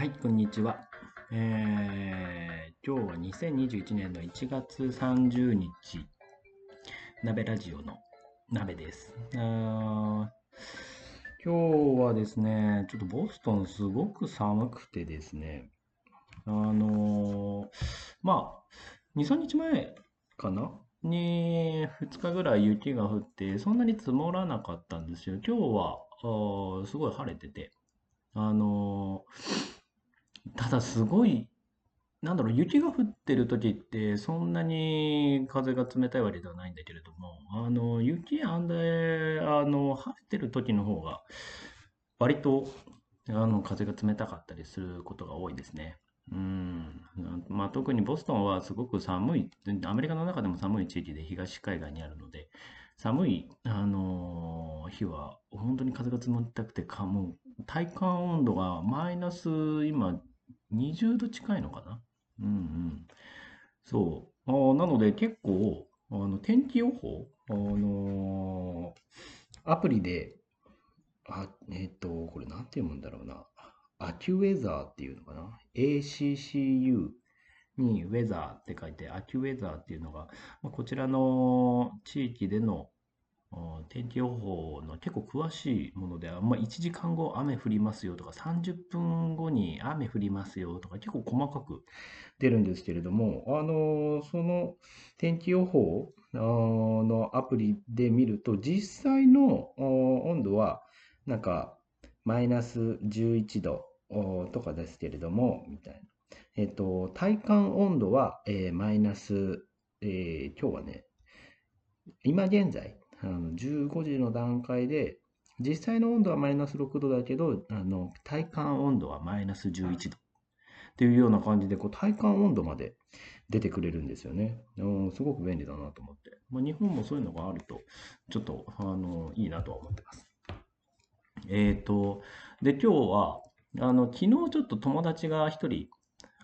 はい、こんにちは。えー、今日は2021年の1月30日、鍋ラジオの鍋です。あー今日はですね、ちょっとボストンすごく寒くてですね、あのーまあ、2、3日前かな？に2日ぐらい雪が降って、そんなに積もらなかったんですよ。今日はあすごい晴れてて、あのーただすごい、なんだろう、雪が降ってる時ってそんなに風が冷たいわけではないんだけれども、あの、雪やんで、あの、晴れてる時の方が割と、あの、風が冷たかったりすることが多いですね。うん。まあ、特にボストンはすごく寒い、アメリカの中でも寒い地域で東海岸にあるので、寒い、あの日は本当に風が冷たくてか、もう体感温度がマイナス今20度近いのかな？うんうん。そう。あなので結構、あの天気予報、あのアプリで、あ、えっと、これなんて読むんだろうな。アキュウェザーっていうのかな ?ACCU にウェザーって書いて、アキュウェザーっていうのが、まあこちらの地域での天気予報の結構詳しいものでは、まあ、1時間後雨降りますよとか30分後に雨降りますよとか結構細かく出るんですけれども、あのその天気予報のアプリで見ると実際の温度はなんかマイナス11度とかですけれどもみたいな。えっと、体感温度は、マイナス、今日はね、今現在、あの15時の段階で、実際の温度はマイナス6度だけど、あの体感温度はマイナス11度っていうような感じで、こう体感温度まで出てくれるんですよね。うん、すごく便利だなと思って。まあ、日本もそういうのがあると、ちょっとあのいいなとは思ってます。えっと、で、今日は、あの昨日ちょっと友達が一人、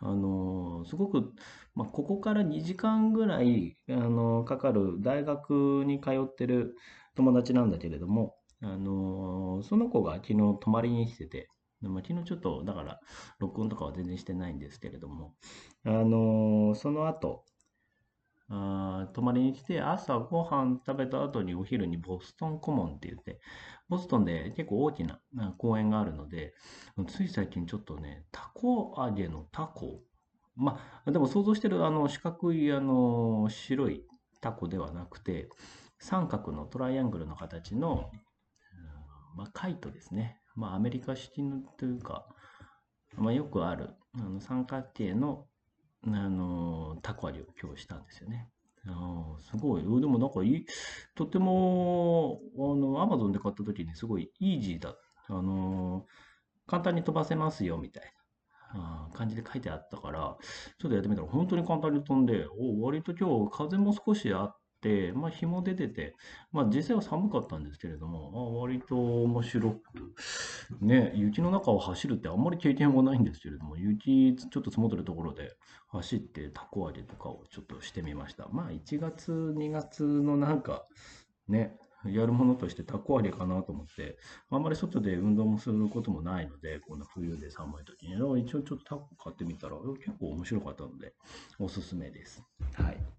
あのすごく、まあ、ここから2時間ぐらい、あのかかる大学に通ってる友達なんだけれども、あのその子が昨日泊まりに来てて、まあ、昨日ちょっと、だから、録音とかは全然してないんですけれども、あのその後、泊まりに来て、朝ごはん食べた後にお昼にボストンコモンって言って、ボストンで結構大きな公園があるので、つい最近ちょっとね、タコ揚げのタコ。まあ、でも想像してるあの四角いあの白いタコではなくて、三角のトライアングルの形の、まあ、カイトですね。まあ、アメリカ式のというか、まあ、よくあるあの三角形のあのタコ割りを今日したんですよね。あすごい。でもなんかいい、とても、あの、アマゾンで買った時にすごいイージーだ。あの簡単に飛ばせますよ、みたいなあ感じで書いてあったから、ちょっとやってみたら本当に簡単に飛んで、お割と今日風も少しあって、まあ日も出てて、まあ実際は寒かったんですけれども、あ割と面白く、ね、雪の中を走るってあんまり経験もないんですけれども、雪ちょっと積もってるところで走ってタコ揚げとかをちょっとしてみました。まあ1月、2月のなんかね、やるものとしてタコ揚げかなと思って、あんまり外で運動もすることもないので、こんな冬で寒い時に、一応ちょっとタコ買ってみたら結構面白かったので、おすすめです。はい。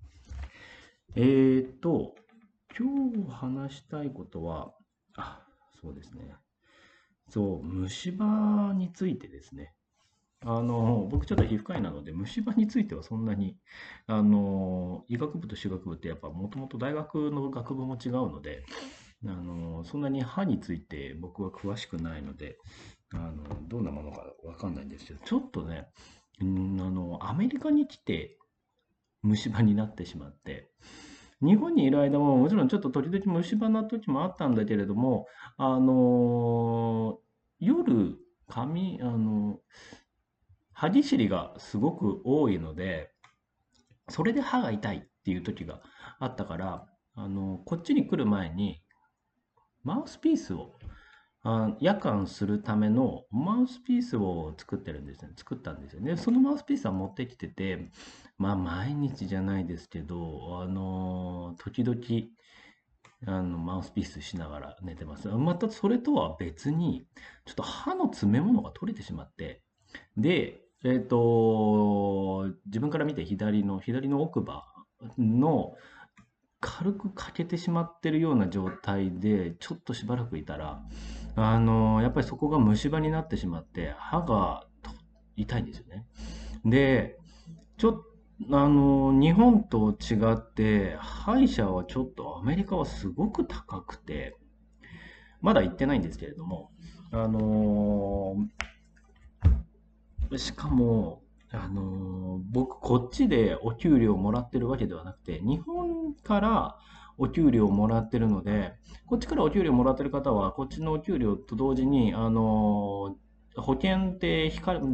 えーと、今日話したいことは、あ、そうですね。そう、虫歯についてですね。あの、僕ちょっと皮膚科医なので、虫歯についてはそんなに、あの、医学部と歯学部ってやっぱもともと大学の学部も違うので、あの、そんなに歯について僕は詳しくないので、あの、どんなものかわかんないんですけど、ちょっとね、うん、あの、アメリカに来て虫歯になってしまって、日本にいる間ももちろんちょっと時々虫歯な時もあったんだけれども、あの夜、髪、あの、歯ぎしりがすごく多いので、それで歯が痛いっていう時があったから、あの、こっちに来る前に、マウスピースを、あ夜間するためのマウスピースを作ってるんですね。作ったんですよね。そのマウスピースは持ってきてて、まあ毎日じゃないですけど、あの、時々、あの、マウスピースしながら寝てます。またそれとは別に、ちょっと歯の詰め物が取れてしまって、で、えっ、と、自分から見て左の、左の奥歯の軽く欠けてしまってるような状態で、ちょっとしばらくいたら、あの、やっぱりそこが虫歯になってしまって、歯が痛いんですよね。で、ちょっと、あの、日本と違って、歯医者はちょっとアメリカはすごく高くて、まだ行ってないんですけれども、あのしかも、あの僕、こっちでお給料もらってるわけではなくて、日本からお給料をもらってるので、こっちからお給料もらってる方は、こっちのお給料と同時に、あの保険って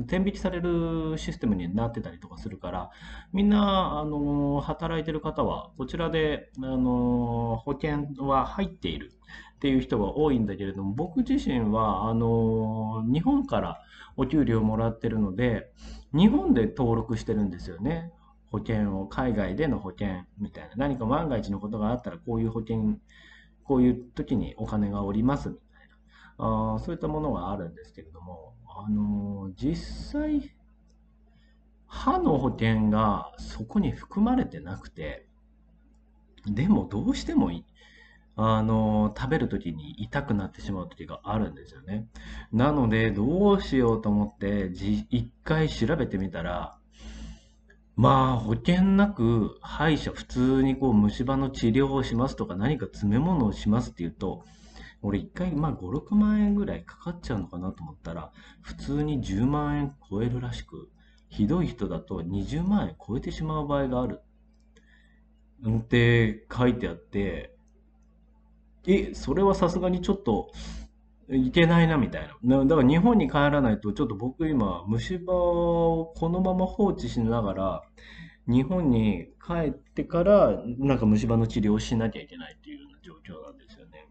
天引きされるシステムになってたりとかするから、みんな、あの働いてる方は、こちらで、あの保険は入っているっていう人が多いんだけれども、僕自身は、あの日本からお給料をもらってるので、日本で登録してるんですよね。保険を、海外での保険みたいな。何か万が一のことがあったら、こういう保険、こういう時にお金がおりますみたいな。あそういったものがあるんですけれども、あのー、実際、歯の保険がそこに含まれてなくて、でもどうしてもいい。あの、食べるときに痛くなってしまう時があるんですよね。なので、どうしようと思って、じ一回調べてみたら、まあ、保険なく歯医者、普通にこう虫歯の治療をしますとか、何か詰め物をしますっていうと、俺一回、まあ5、6万円ぐらいかかっちゃうのかなと思ったら、普通に10万円超えるらしく、ひどい人だと20万円超えてしまう場合がある。って書いてあって、え、それはさすがにちょっといけないなみたいな。だから日本に帰らないと、ちょっと僕今、虫歯をこのまま放置しながら、日本に帰ってから、なんか虫歯の治療をしなきゃいけないっていうような状況なんですよね。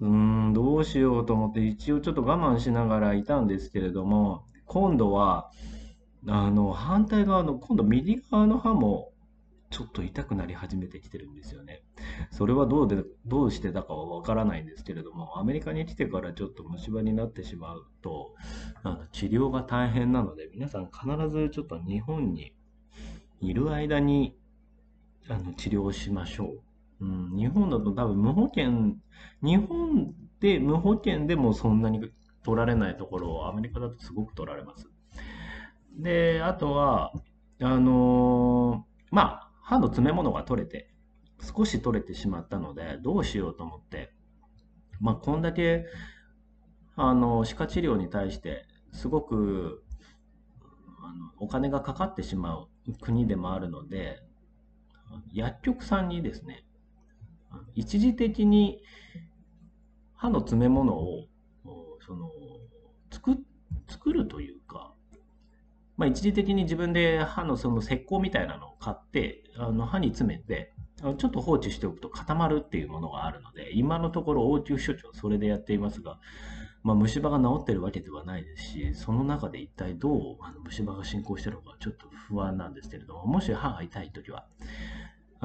うーん、どうしようと思って、一応ちょっと我慢しながらいたんですけれども、今度は、あの、反対側の、今度右側の歯も、ちょっと痛くなり始めてきてるんですよね。それはどうで、どうしてだかはわからないんですけれども、アメリカに来てからちょっと虫歯になってしまうと、あの治療が大変なので、皆さん必ずちょっと日本にいる間にあの治療しましょう。うん、日本だと多分無保険、日本で無保険でもそんなに取られないところをアメリカだとすごく取られます。で、あとは、あのー、まあ、歯の詰め物が取れて、少し取れてしまったので、どうしようと思って、まあ、こんだけ、あの、歯科治療に対して、すごく、あのお金がかかってしまう国でもあるので、薬局さんにですね、一時的に歯の詰め物を、その、作、作るというか、まあ、一時的に自分で歯のその石膏みたいなのを買って、あの歯に詰めて、ちょっと放置しておくと固まるっていうものがあるので、今のところ応急処置はそれでやっていますが、まあ、虫歯が治ってるわけではないですし、その中で一体どうあの虫歯が進行してるのかちょっと不安なんですけれども、もし歯が痛いときは、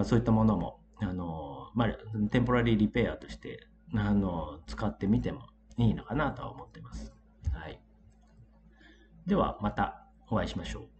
そういったものも、あの、まあ、テンポラリーリペアとして、あの、使ってみてもいいのかなとは思っています。はい。では、また。お会いしましょう。